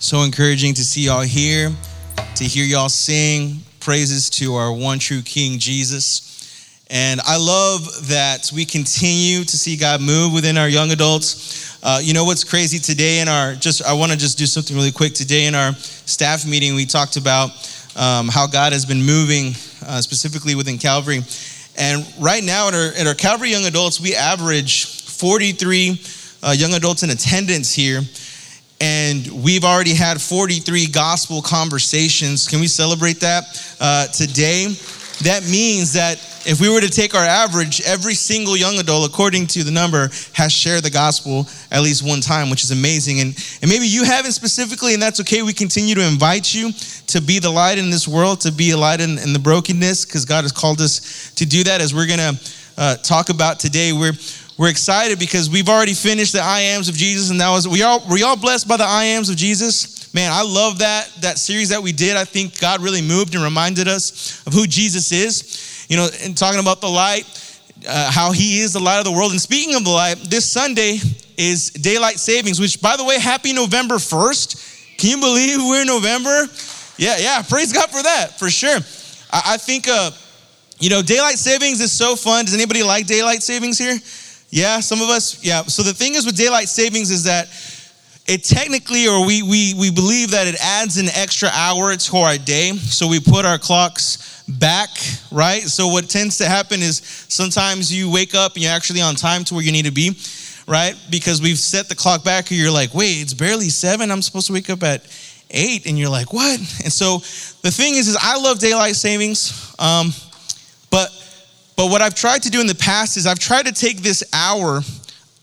So encouraging to see y'all here, to hear y'all sing praises to our one true King, Jesus. And I love that we continue to see God move within our young adults. Uh, you know what's crazy today in our just I want to just do something really quick today in our staff meeting we talked about um, how God has been moving uh, specifically within Calvary and right now at our, at our Calvary Young Adults we average 43 uh, young adults in attendance here and we've already had 43 gospel conversations. Can we celebrate that uh, today? That means that if we were to take our average, every single young adult, according to the number, has shared the gospel at least one time, which is amazing. And, and maybe you haven't specifically, and that's okay. We continue to invite you to be the light in this world, to be a light in, in the brokenness, because God has called us to do that. As we're going to uh, talk about today, we're we're excited because we've already finished the I ams of Jesus, and that was we all we all blessed by the I ams of Jesus. Man, I love that that series that we did. I think God really moved and reminded us of who Jesus is. You know, and talking about the light, uh, how He is the light of the world. And speaking of the light, this Sunday is daylight savings. Which, by the way, happy November first. Can you believe we're in November? Yeah, yeah. Praise God for that, for sure. I, I think, uh, you know, daylight savings is so fun. Does anybody like daylight savings here? Yeah, some of us, yeah. So the thing is with daylight savings is that it technically, or we, we, we believe that it adds an extra hour to our day. So we put our clocks back, right? So what tends to happen is sometimes you wake up and you're actually on time to where you need to be, right? Because we've set the clock back and you're like, wait, it's barely seven. I'm supposed to wake up at eight. And you're like, what? And so the thing is, is I love daylight savings. Um, but but what I've tried to do in the past is I've tried to take this hour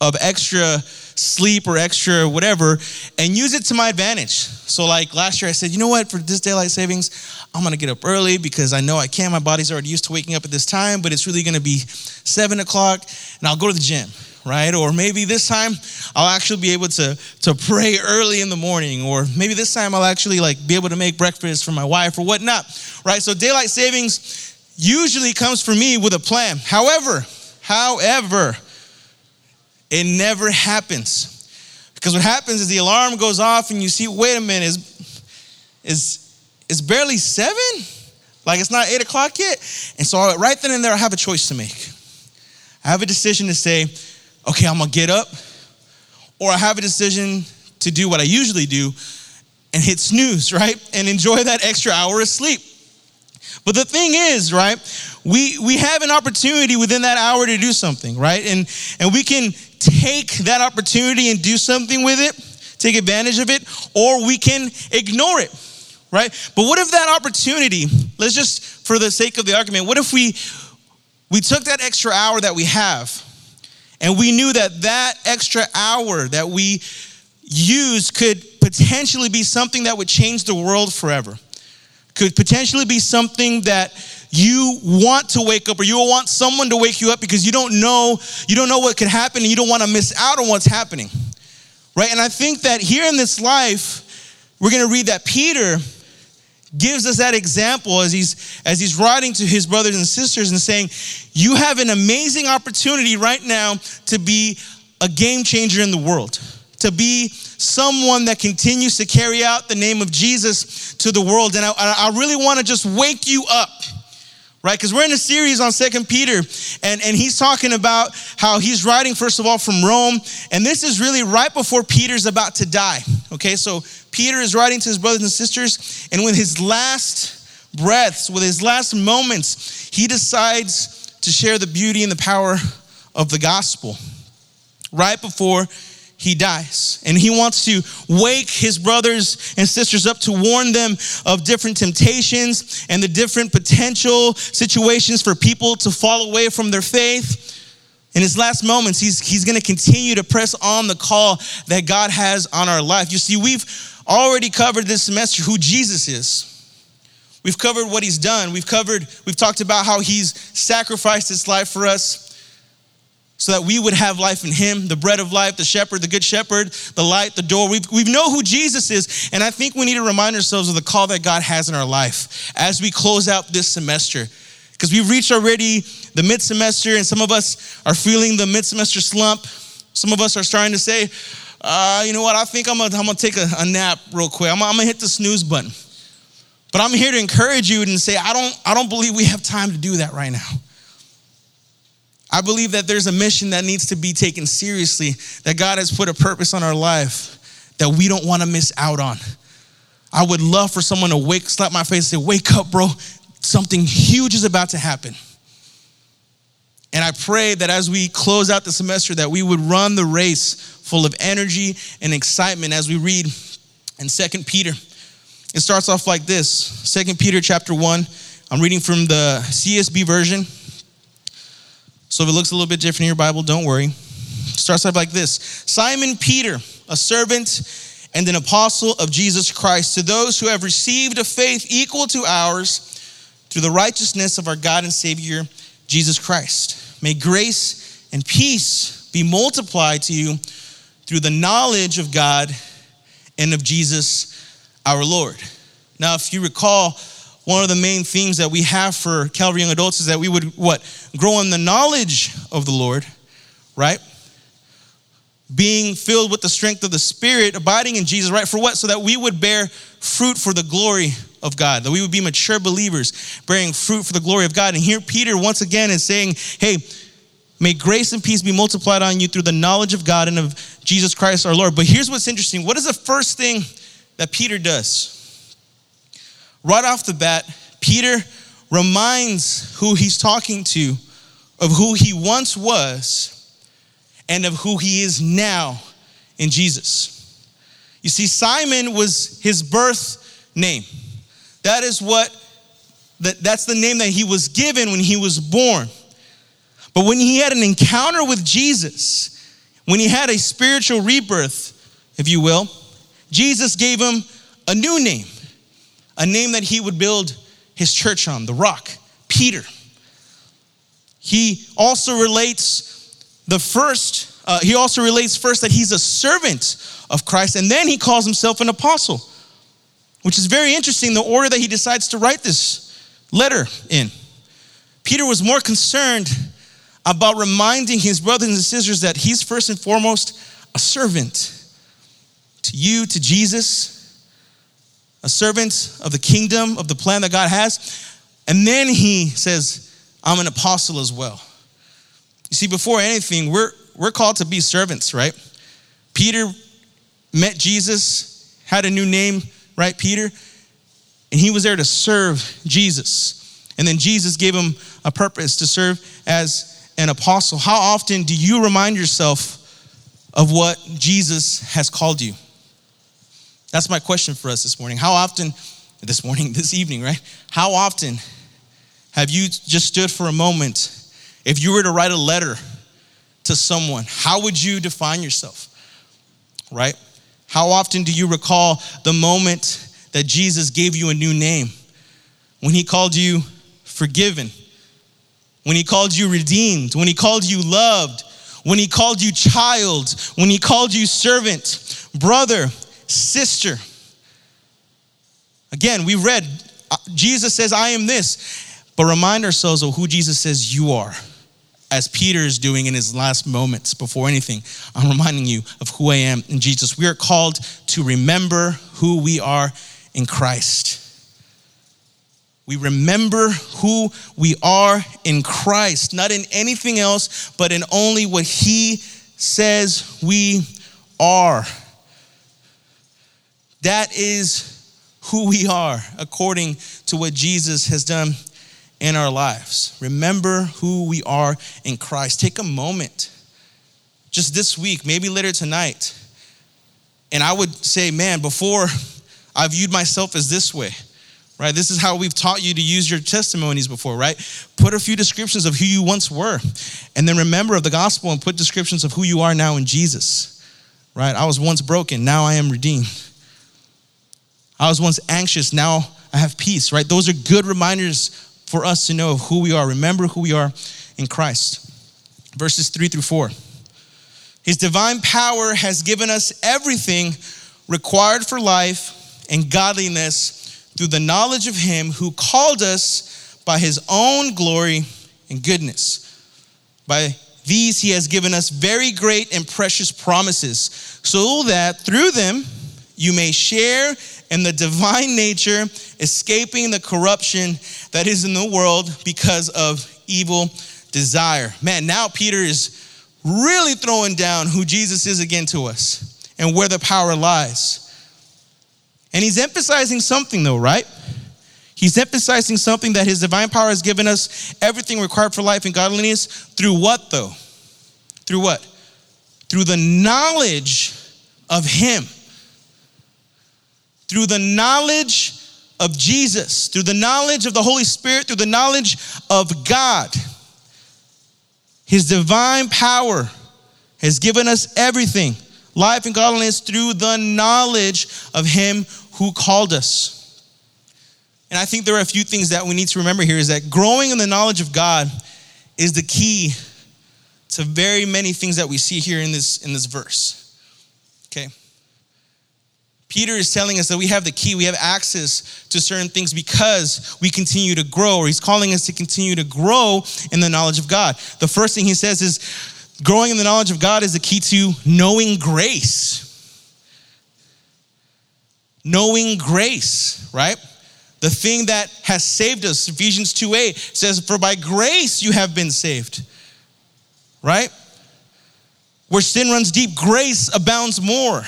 of extra sleep or extra whatever and use it to my advantage. So, like last year, I said, you know what, for this daylight savings, I'm gonna get up early because I know I can. My body's already used to waking up at this time, but it's really gonna be seven o'clock and I'll go to the gym, right? Or maybe this time I'll actually be able to, to pray early in the morning, or maybe this time I'll actually like be able to make breakfast for my wife or whatnot, right? So, daylight savings usually comes for me with a plan. However, however, it never happens. Because what happens is the alarm goes off and you see, wait a minute, is is is barely seven? Like it's not eight o'clock yet. And so right then and there, I have a choice to make. I have a decision to say, okay, I'm gonna get up, or I have a decision to do what I usually do and hit snooze, right? And enjoy that extra hour of sleep. But the thing is, right, we, we have an opportunity within that hour to do something, right? And, and we can take that opportunity and do something with it, take advantage of it, or we can ignore it, right? But what if that opportunity, let's just, for the sake of the argument, what if we, we took that extra hour that we have and we knew that that extra hour that we use could potentially be something that would change the world forever? Could potentially be something that you want to wake up or you want someone to wake you up because you don't know you don't know what could happen and you don't want to miss out on what's happening right? And i think that here in this life we're going to read that peter gives us that example as he's as he's writing to his brothers and sisters and saying you have an amazing opportunity right now to be a game changer in the world to be someone that continues to carry out the name of Jesus to the world. And I, I really want to just wake you up right? Because we're in a series on Second Peter, and, and he's talking about how he's writing, first of all, from Rome. And this is really right before Peter's about to die. Okay, so Peter is writing to his brothers and sisters, and with his last breaths, with his last moments, he decides to share the beauty and the power of the gospel right before he dies. And he wants to wake his brothers and sisters up to warn them of different temptations and the different potential situations for people to fall away from their faith. In his last moments, he's, he's going to continue to press on the call that God has on our life. You see, we've already covered this semester who Jesus is. We've covered what he's done. We've covered, we've talked about how he's sacrificed his life for us so that we would have life in him, the bread of life, the shepherd, the good shepherd, the light, the door. We we know who Jesus is, and I think we need to remind ourselves of the call that God has in our life as we close out this semester. Because we've reached already the mid semester, and some of us are feeling the mid semester slump. Some of us are starting to say, uh, you know what? I think I'm gonna, I'm gonna take a, a nap real quick. I'm, I'm gonna hit the snooze button. But I'm here to encourage you and say, I don't, I don't believe we have time to do that right now. I believe that there's a mission that needs to be taken seriously, that God has put a purpose on our life that we don't want to miss out on. I would love for someone to wake, slap my face and say, Wake up, bro. Something huge is about to happen. And I pray that as we close out the semester, that we would run the race full of energy and excitement as we read in Second Peter. It starts off like this Second Peter chapter 1. I'm reading from the CSB version. So if it looks a little bit different in your Bible, don't worry. It starts off like this Simon Peter, a servant and an apostle of Jesus Christ, to those who have received a faith equal to ours through the righteousness of our God and Savior, Jesus Christ. May grace and peace be multiplied to you through the knowledge of God and of Jesus our Lord. Now, if you recall, one of the main themes that we have for Calvary Young Adults is that we would what? Grow in the knowledge of the Lord, right? Being filled with the strength of the Spirit, abiding in Jesus, right? For what? So that we would bear fruit for the glory of God, that we would be mature believers bearing fruit for the glory of God. And here Peter once again is saying, hey, may grace and peace be multiplied on you through the knowledge of God and of Jesus Christ our Lord. But here's what's interesting. What is the first thing that Peter does? Right off the bat, Peter reminds who he's talking to of who he once was and of who he is now in Jesus. You see, Simon was his birth name. That is what, that, that's the name that he was given when he was born. But when he had an encounter with Jesus, when he had a spiritual rebirth, if you will, Jesus gave him a new name, a name that he would build his church on, the rock, Peter. He also relates the first, uh, he also relates first that he's a servant of Christ, and then he calls himself an apostle which is very interesting the order that he decides to write this letter in. Peter was more concerned about reminding his brothers and sisters that he's first and foremost a servant to you, to Jesus, a servant of the kingdom, of the plan that God has. And then he says, I'm an apostle as well. You see, before anything, we're, we're called to be servants, right? Peter met Jesus, had a new name, right, Peter? And he was there to serve Jesus. And then Jesus gave him a purpose to serve as an apostle. How often do you remind yourself of what Jesus has called you? That's my question for us this morning. How often, this morning, this evening, right? How often have you just stood for a moment? If you were to write a letter to someone, how would you define yourself? Right? How often do you recall the moment that Jesus gave you a new name? When he called you forgiven, when he called you redeemed, when he called you loved, when he called you child, when he called you servant, brother, sister. Again, we read, uh, Jesus says, I am this, but remind ourselves of who Jesus says you are as Peter is doing in his last moments before anything, I'm reminding you of who I am in Jesus. We are called to remember who we are in Christ. We remember who we are in Christ, not in anything else, but in only what He says we are. That is who we are according to what Jesus has done in our lives. Remember who we are in Christ. Take a moment, just this week, maybe later tonight. And I would say, man, before I viewed myself as this way, right? This is how we've taught you to use your testimonies before, right? Put a few descriptions of who you once were. And then remember of the gospel and put descriptions of who you are now in Jesus, right? I was once broken, now I am redeemed. I was once anxious, now I have peace, right? Those are good reminders for us to know of who we are. Remember who we are in Christ. Verses 3 through 4. His divine power has given us everything required for life and godliness through the knowledge of Him who called us by His own glory and goodness. By these he has given us very great and precious promises, so that through them you may share in the divine nature, escaping the corruption that is in the world because of evil desire. Man, now Peter is really throwing down who Jesus is again to us and where the power lies. And he's emphasizing something though, right? He's emphasizing something that his divine power has given us everything required for life and godliness through what though? Through what? Through the knowledge of him. Through the knowledge of Jesus, through the knowledge of the Holy Spirit, through the knowledge of God. His divine power has given us everything life and godliness through the knowledge of Him who called us. And I think there are a few things that we need to remember here is that growing in the knowledge of God is the key to very many things that we see here in this, in this verse. Peter is telling us that we have the key, we have access to certain things because we continue to grow, or he's calling us to continue to grow in the knowledge of God. The first thing he says is growing in the knowledge of God is the key to knowing grace. Knowing grace, right? The thing that has saved us, Ephesians 2 8 says, For by grace you have been saved, right? Where sin runs deep, grace abounds more.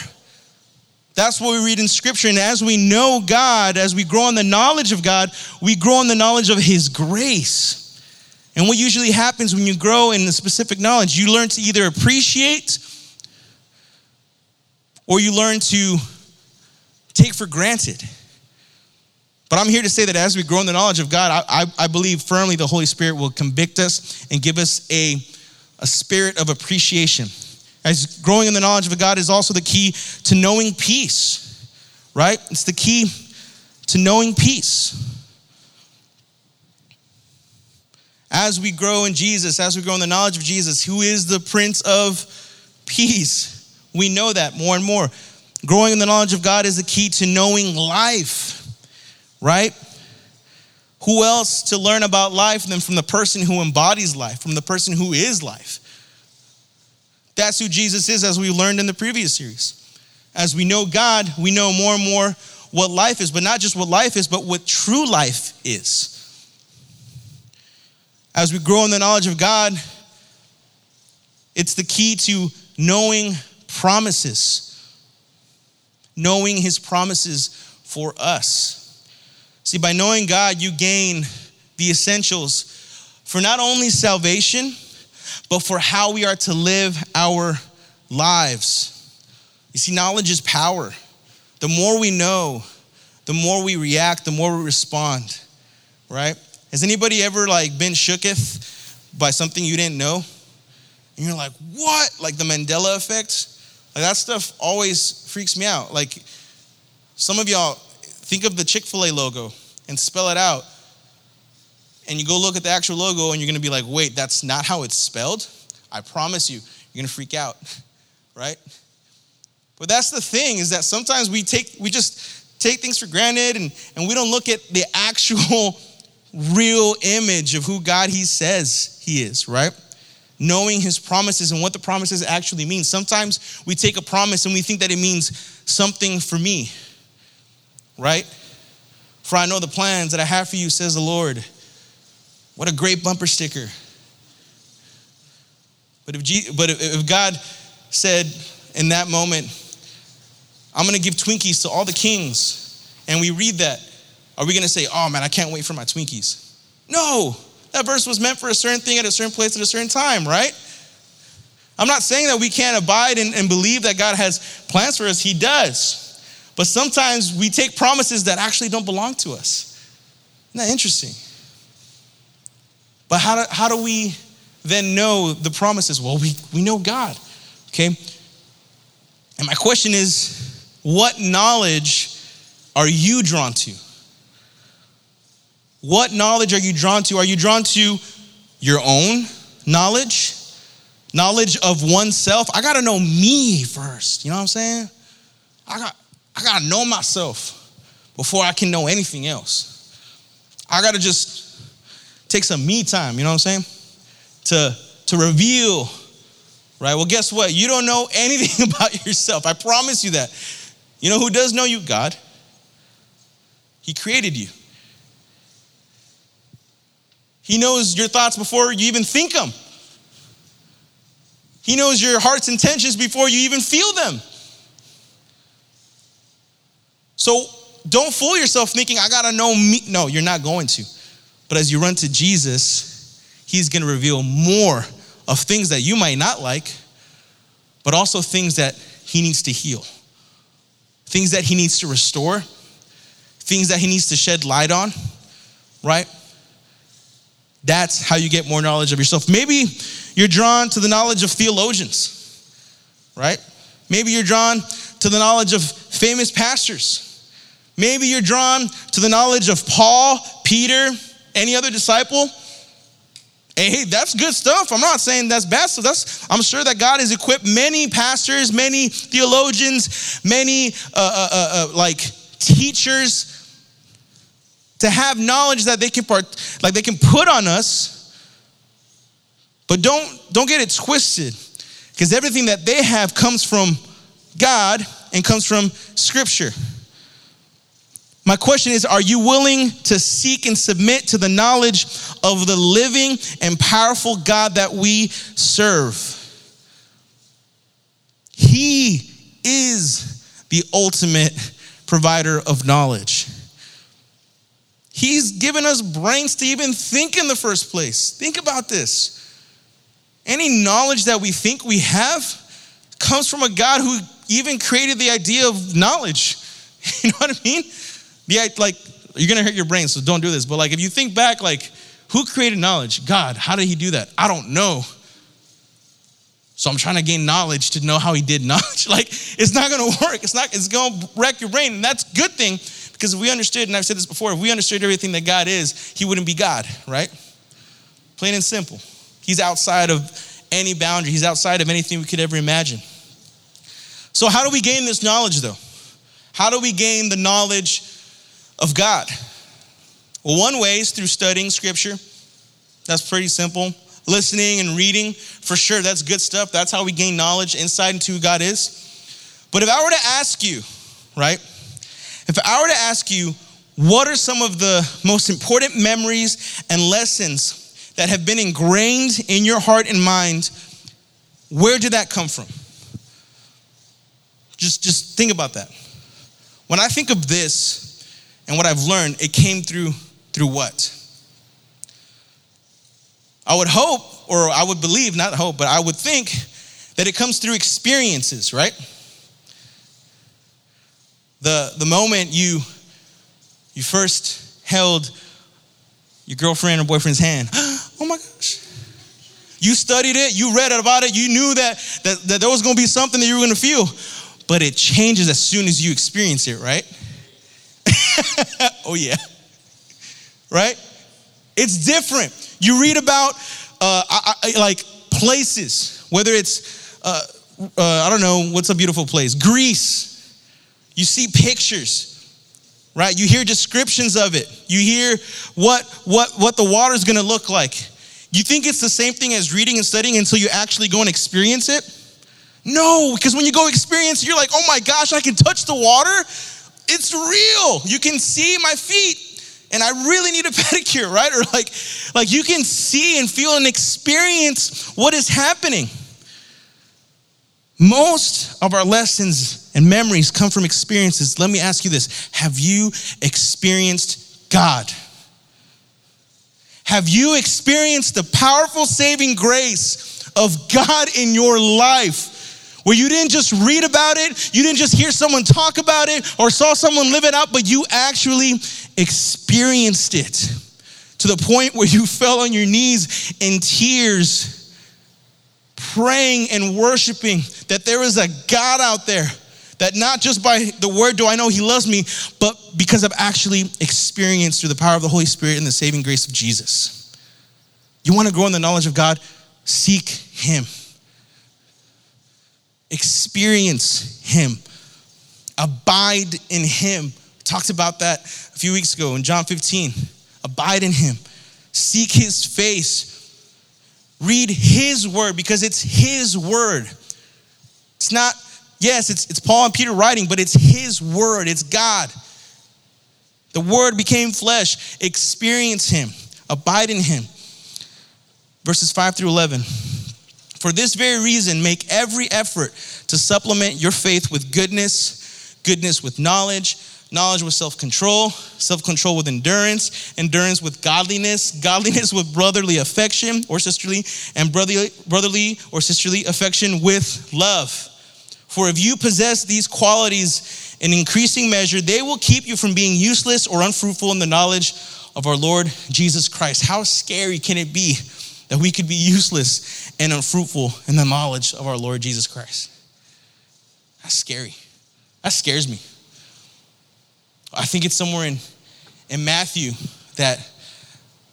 That's what we read in scripture. And as we know God, as we grow in the knowledge of God, we grow in the knowledge of His grace. And what usually happens when you grow in the specific knowledge, you learn to either appreciate or you learn to take for granted. But I'm here to say that as we grow in the knowledge of God, I, I, I believe firmly the Holy Spirit will convict us and give us a, a spirit of appreciation as growing in the knowledge of God is also the key to knowing peace, right? It's the key to knowing peace. As we grow in Jesus, as we grow in the knowledge of Jesus, who is the Prince of Peace, we know that more and more. Growing in the knowledge of God is the key to knowing life, right? Who else to learn about life than from the person who embodies life, from the person who is life? That's who Jesus is, as we learned in the previous series. As we know God, we know more and more what life is, but not just what life is, but what true life is. As we grow in the knowledge of God, it's the key to knowing promises, knowing His promises for us. See, by knowing God, you gain the essentials for not only salvation but for how we are to live our lives. You see, knowledge is power. The more we know, the more we react, the more we respond, right? Has anybody ever like been shooketh by something you didn't know? And you're like, what? Like the Mandela effect? Like that stuff always freaks me out. Like some of y'all think of the Chick-fil-A logo and spell it out and you go look at the actual logo and you're gonna be like, wait, that's not how it's spelled? I promise you, you're gonna freak out, right? But that's the thing is that sometimes we take, we just take things for granted and, and we don't look at the actual real image of who God He says He is, right? Knowing His promises and what the promises actually mean. Sometimes we take a promise and we think that it means something for me, right? For I know the plans that I have for you, says the Lord what a great bumper sticker. But if, but if God said in that moment, I'm gonna give Twinkies to all the kings, and we read that, are we gonna say, oh man, I can't wait for my Twinkies? No, that verse was meant for a certain thing at a certain place at a certain time, right? I'm not saying that we can't abide and, and believe that God has plans for us, He does. But sometimes we take promises that actually don't belong to us. Isn't that interesting? But how do, how do we then know the promises? Well, we, we know God, okay? And my question is what knowledge are you drawn to? What knowledge are you drawn to? Are you drawn to your own knowledge? Knowledge of oneself? I gotta know me first, you know what I'm saying? I got I gotta know myself before I can know anything else. I gotta just take some me time, you know what I'm saying? To to reveal, right? Well, guess what? You don't know anything about yourself. I promise you that. You know who does know you? God. He created you. He knows your thoughts before you even think them. He knows your heart's intentions before you even feel them. So don't fool yourself thinking, I gotta know me. No, you're not going to. But as you run to Jesus, He's gonna reveal more of things that you might not like, but also things that He needs to heal, things that He needs to restore, things that He needs to shed light on, right? That's how you get more knowledge of yourself. Maybe you're drawn to the knowledge of theologians, right? Maybe you're drawn to the knowledge of famous pastors. Maybe you're drawn to the knowledge of Paul, Peter, any other disciple. Hey, that's good stuff. I'm not saying that's bad stuff. That's, I'm sure that God has equipped many pastors, many theologians, many uh, uh, uh, uh like teachers to have knowledge that they can part, like they can put on us. But don't don't get it twisted, because everything that they have comes from God and comes from Scripture. My question is Are you willing to seek and submit to the knowledge of the living and powerful God that we serve? He is the ultimate provider of knowledge. He's given us brains to even think in the first place. Think about this. Any knowledge that we think we have comes from a God who even created the idea of knowledge. You know what I mean? The, like, you're gonna hurt your brain, so don't do this. But like, if you think back, like, who created knowledge? God. How did he do that? I don't know. So I'm trying to gain knowledge to know how he did knowledge. like, it's not gonna work. It's not, it's gonna wreck your brain. And that's a good thing because if we understood, and I've said this before, if we understood everything that God is, he wouldn't be God, right? Plain and simple. He's outside of any boundary, he's outside of anything we could ever imagine. So, how do we gain this knowledge though? How do we gain the knowledge of God? Well, one way is through studying scripture. That's pretty simple. Listening and reading, for sure, that's good stuff. That's how we gain knowledge, insight into who God is. But if I were to ask you, right, if I were to ask you, what are some of the most important memories and lessons that have been ingrained in your heart and mind? Where did that come from? Just, just think about that. When I think of this, and what I've learned, it came through through what? I would hope, or I would believe, not hope, but I would think that it comes through experiences, right? The, the moment you, you first held your girlfriend or boyfriend's hand, oh my gosh. You studied it, you read about it, you knew that, that, that there was gonna be something that you were gonna feel, but it changes as soon as you experience it, right? oh, yeah. Right? It's different. You read about, uh, I, I, like, places, whether it's, uh, uh, I don't know, what's a beautiful place? Greece. You see pictures right you hear descriptions of it you hear what what what the water is going to look like you think it's the same thing as reading and studying until you actually go and experience it no because when you go experience you're like oh my gosh i can touch the water it's real. You can see my feet and I really need a pedicure, right? Or like, like you can see and feel and experience what is happening. Most of our lessons and memories come from experiences. Let me ask you this Have you experienced God? Have you experienced the powerful saving grace of God in your life? Where you didn't just read about it, you didn't just hear someone talk about it or saw someone live it out, but you actually experienced it to the point where you fell on your knees in tears, praying and worshiping that there is a God out there. That not just by the word do I know he loves me, but because I've actually experienced through the power of the Holy Spirit and the saving grace of Jesus. You want to grow in the knowledge of God? Seek him experience Him, abide in Him. We talked about that a few weeks ago in John 15. Abide in Him, seek His face, Read his word because it's his word. It's not, yes, it's, it's Paul and Peter writing, but it's his word, it's God. The word became flesh. Experience him, abide in him. Verses 5 through 11. For this very reason, make every effort to supplement your faith with goodness, goodness with knowledge, knowledge with self control, self control with endurance, endurance with godliness, godliness with brotherly affection or sisterly, and brotherly, brotherly or sisterly affection with love. For if you possess these qualities in increasing measure, they will keep you from being useless or unfruitful in the knowledge of our Lord Jesus Christ. How scary can it be that we could be useless and unfruitful in the knowledge of our Lord Jesus Christ? That's scary. That scares me. I think it's somewhere in, in Matthew that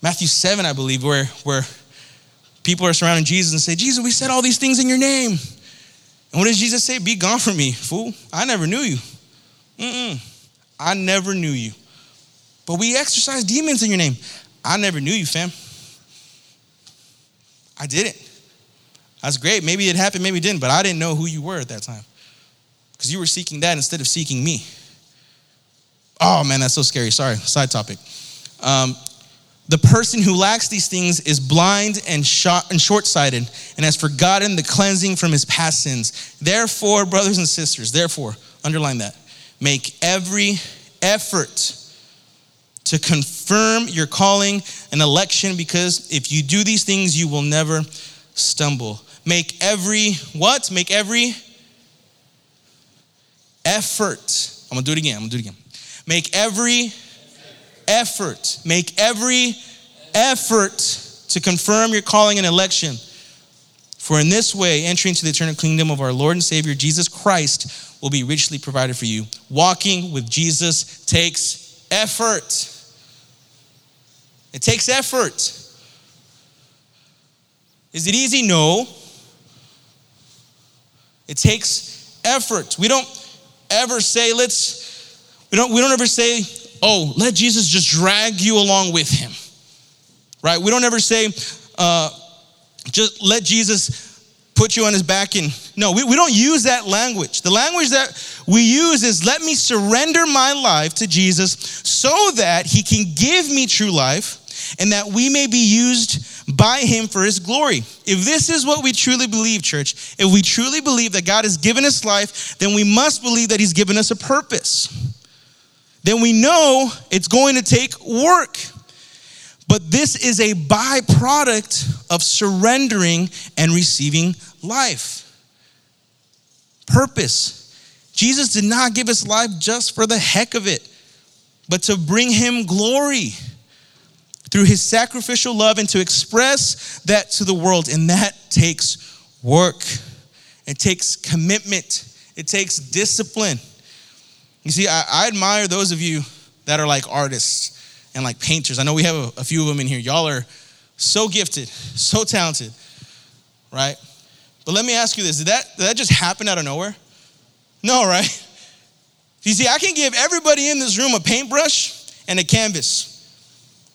Matthew 7, I believe, where, where people are surrounding Jesus and say, Jesus, we said all these things in your name. And what does Jesus say? Be gone from me, fool. I never knew you. Mm-mm. I never knew you. But we exorcise demons in your name. I never knew you, fam. I didn't. That's great. Maybe it happened, maybe it didn't, but I didn't know who you were at that time. Because you were seeking that instead of seeking me. Oh man, that's so scary. Sorry, side topic. Um, the person who lacks these things is blind and, short, and short-sighted and has forgotten the cleansing from his past sins. Therefore, brothers and sisters, therefore, underline that. Make every effort to confirm your calling and election because if you do these things, you will never stumble. Make every what? Make every effort. I'm gonna do it again. I'm gonna do it again. Make every effort. Make every effort to confirm your calling and election. For in this way, entering into the eternal kingdom of our Lord and Savior Jesus Christ will be richly provided for you. Walking with Jesus takes effort. It takes effort. Is it easy? No. It takes effort. We don't ever say, let's, we don't, we don't ever say, oh, let Jesus just drag you along with him. Right? We don't ever say, uh, just let Jesus put you on his back and no we, we don't use that language the language that we use is let me surrender my life to jesus so that he can give me true life and that we may be used by him for his glory if this is what we truly believe church if we truly believe that god has given us life then we must believe that he's given us a purpose then we know it's going to take work but this is a byproduct of surrendering and receiving life. Purpose. Jesus did not give us life just for the heck of it, but to bring him glory through his sacrificial love and to express that to the world. And that takes work, it takes commitment, it takes discipline. You see, I, I admire those of you that are like artists and like painters. I know we have a, a few of them in here. Y'all are so gifted, so talented, right? But let me ask you this did that, did that just happen out of nowhere? No, right? You see, I can give everybody in this room a paintbrush and a canvas.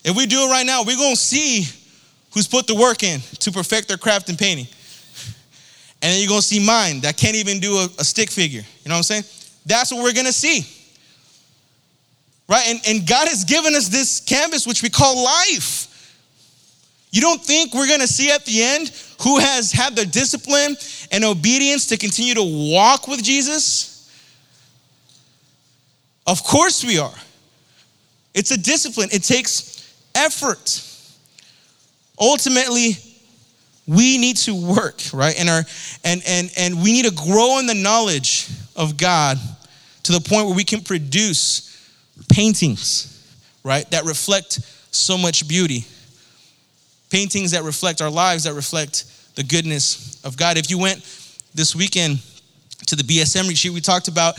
If we do it right now, we're gonna see who's put the work in to perfect their craft in painting. And then you're gonna see mine that can't even do a, a stick figure. You know what I'm saying? That's what we're gonna see. Right? And, and God has given us this canvas, which we call life. You don't think we're gonna see at the end who has had the discipline and obedience to continue to walk with Jesus? Of course we are. It's a discipline, it takes effort. Ultimately, we need to work, right? And our and and and we need to grow in the knowledge of God to the point where we can produce paintings, right, that reflect so much beauty. Paintings that reflect our lives, that reflect the goodness of God. If you went this weekend to the BSM retreat, we talked about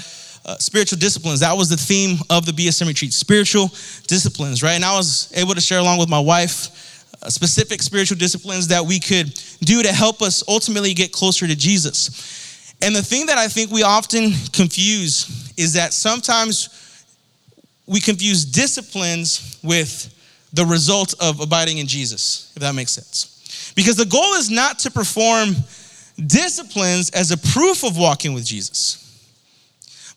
uh, spiritual disciplines. That was the theme of the BSM retreat spiritual disciplines, right? And I was able to share along with my wife uh, specific spiritual disciplines that we could do to help us ultimately get closer to Jesus. And the thing that I think we often confuse is that sometimes we confuse disciplines with the result of abiding in Jesus, if that makes sense. Because the goal is not to perform disciplines as a proof of walking with Jesus,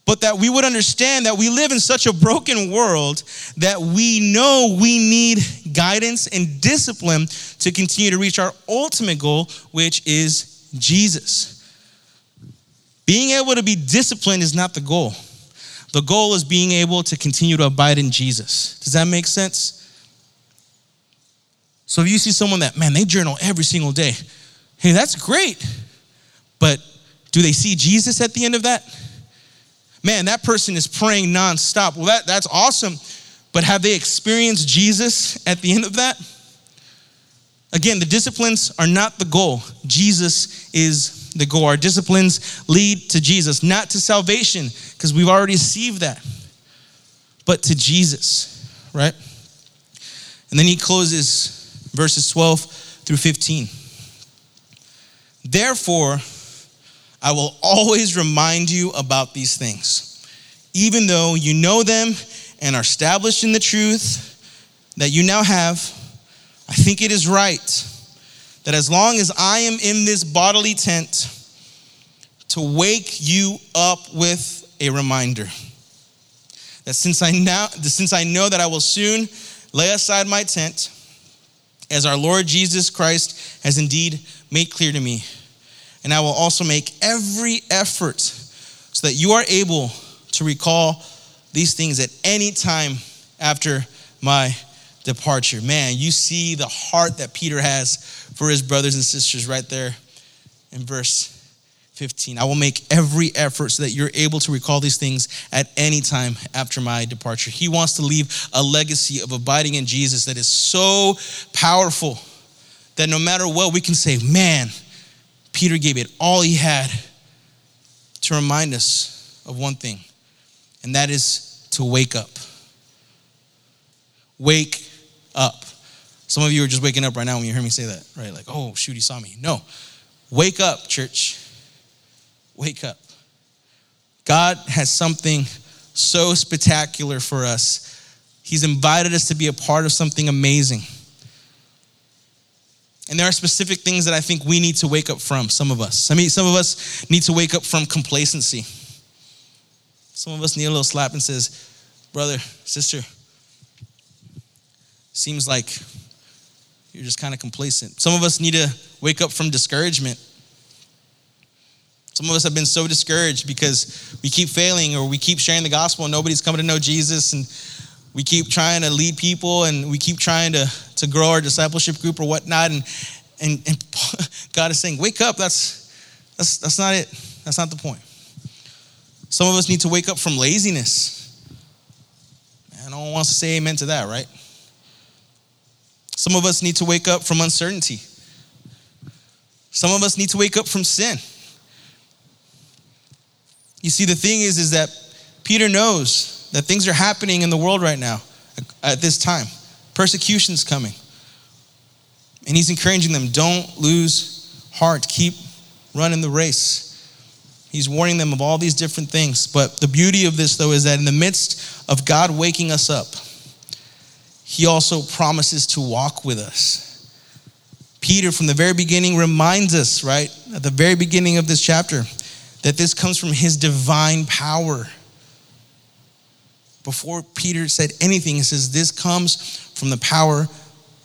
but that we would understand that we live in such a broken world that we know we need guidance and discipline to continue to reach our ultimate goal, which is Jesus. Being able to be disciplined is not the goal. The goal is being able to continue to abide in Jesus. Does that make sense? So if you see someone that, man, they journal every single day, hey, that's great. But do they see Jesus at the end of that? Man, that person is praying nonstop. Well, that, that's awesome. But have they experienced Jesus at the end of that? Again, the disciplines are not the goal. Jesus is the goal. Our disciplines lead to Jesus, not to salvation, because we've already received that, but to Jesus, right? And then he closes verses 12 through 15. Therefore, I will always remind you about these things, even though you know them and are established in the truth that you now have. I think it is right that as long as I am in this bodily tent, to wake you up with a reminder that since I now since I know that I will soon lay aside my tent, as our Lord Jesus Christ has indeed made clear to me and I will also make every effort so that you are able to recall these things at any time after my departure. Man, you see the heart that Peter has for his brothers and sisters right there in verse 15. I will make every effort so that you're able to recall these things at any time after my departure. He wants to leave a legacy of abiding in Jesus that is so powerful that no matter what, we can say, man, Peter gave it all he had to remind us of one thing, and that is to wake up. Wake up. Some of you are just waking up right now when you hear me say that, right? Like, oh, shoot, he saw me. No. Wake up, church. Wake up. God has something so spectacular for us. He's invited us to be a part of something amazing. And there are specific things that I think we need to wake up from, some of us. I mean, some of us need to wake up from complacency. Some of us need a little slap and says, brother, sister, seems like you're just kind of complacent. Some of us need to wake up from discouragement. Some of us have been so discouraged because we keep failing or we keep sharing the gospel and nobody's coming to know Jesus and we keep trying to lead people and we keep trying to, to grow our discipleship group or whatnot. And, and, and God is saying, wake up. That's, that's, that's not it. That's not the point. Some of us need to wake up from laziness. Man, no one wants to say amen to that, right? Some of us need to wake up from uncertainty. Some of us need to wake up from sin. You see, the thing is, is that Peter knows that things are happening in the world right now at this time. Persecution's coming. And he's encouraging them don't lose heart, keep running the race. He's warning them of all these different things. But the beauty of this, though, is that in the midst of God waking us up, he also promises to walk with us. Peter, from the very beginning, reminds us, right, at the very beginning of this chapter, that this comes from his divine power before Peter said anything, he says, This comes from the power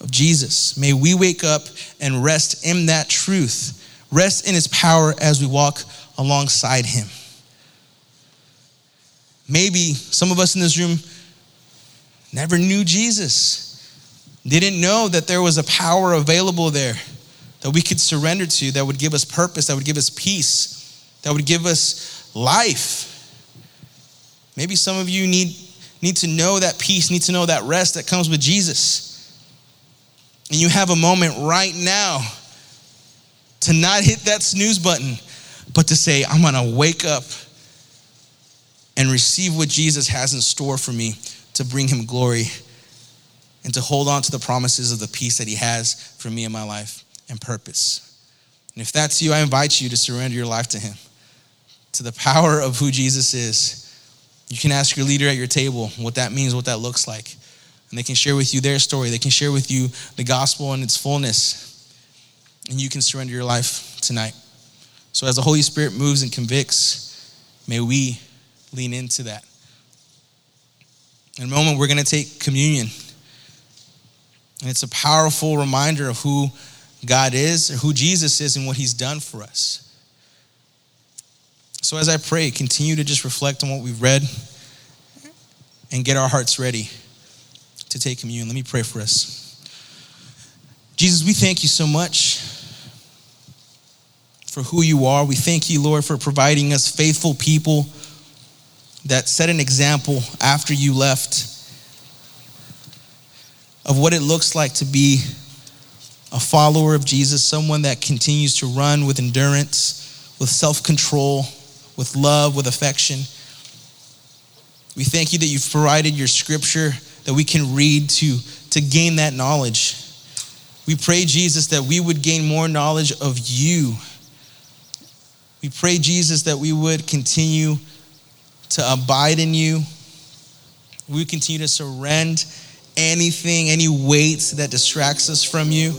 of Jesus. May we wake up and rest in that truth, rest in his power as we walk alongside him. Maybe some of us in this room never knew Jesus, didn't know that there was a power available there that we could surrender to that would give us purpose, that would give us peace, that would give us life. Maybe some of you need need to know that peace, need to know that rest that comes with Jesus. And you have a moment right now to not hit that snooze button, but to say, I'm gonna wake up and receive what Jesus has in store for me to bring him glory and to hold on to the promises of the peace that he has for me in my life and purpose. And if that's you, I invite you to surrender your life to him, to the power of who Jesus is you can ask your leader at your table what that means, what that looks like. And they can share with you their story. They can share with you the gospel in its fullness. and you can surrender your life tonight. So, as the Holy Spirit moves and convicts, may we lean into that. In a moment, we're going to take communion. And it's a powerful reminder of who God is, who Jesus is, and what he's done for us. So, as I pray, continue to just reflect on what we've read and get our hearts ready to take communion. Let me pray for us. Jesus, we thank you so much for who you are. We thank you, Lord, for providing us faithful people that set an example after you left of what it looks like to be a follower of Jesus, someone that continues to run with endurance, with self control, with love, with affection. We thank you that you've provided your scripture that we can read to, to gain that knowledge. We pray, Jesus, that we would gain more knowledge of you. We pray, Jesus, that we would continue to abide in you. We continue to surrender anything, any weight that distracts us from you,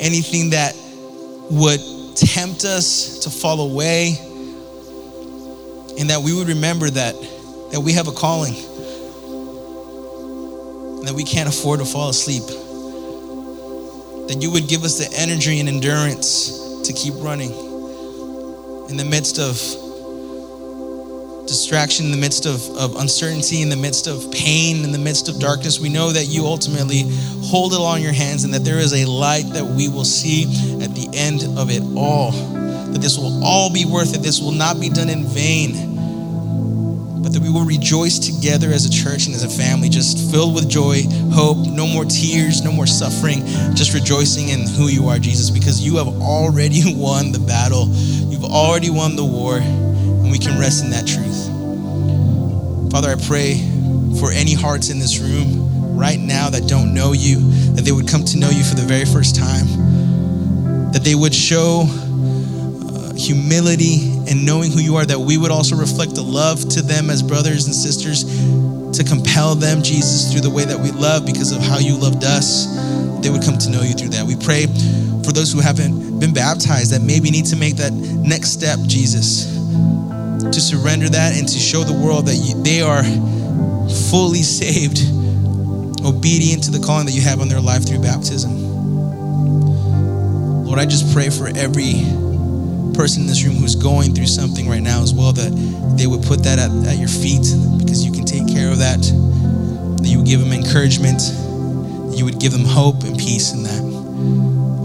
anything that would tempt us to fall away, and that we would remember that, that we have a calling and that we can't afford to fall asleep. That you would give us the energy and endurance to keep running in the midst of distraction, in the midst of, of uncertainty, in the midst of pain, in the midst of darkness, we know that you ultimately hold it all in your hands and that there is a light that we will see at the end of it all. That this will all be worth it. This will not be done in vain. But that we will rejoice together as a church and as a family, just filled with joy, hope, no more tears, no more suffering, just rejoicing in who you are, Jesus, because you have already won the battle. You've already won the war, and we can rest in that truth. Father, I pray for any hearts in this room right now that don't know you, that they would come to know you for the very first time, that they would show humility and knowing who you are, that we would also reflect the love to them as brothers and sisters to compel them, Jesus, through the way that we love because of how you loved us. They would come to know you through that. We pray for those who haven't been baptized that maybe need to make that next step, Jesus to surrender that and to show the world that you, they are fully saved, obedient to the calling that you have on their life through baptism. Lord, I just pray for every person in this room who's going through something right now as well, that they would put that at, at your feet because you can take care of that, that you would give them encouragement, you would give them hope and peace in that.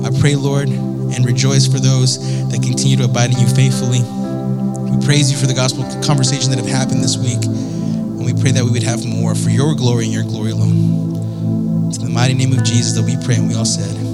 I pray, Lord, and rejoice for those that continue to abide in you faithfully. We praise you for the gospel conversation that have happened this week. And we pray that we would have more for your glory and your glory alone. In the mighty name of Jesus that we pray, and we all said,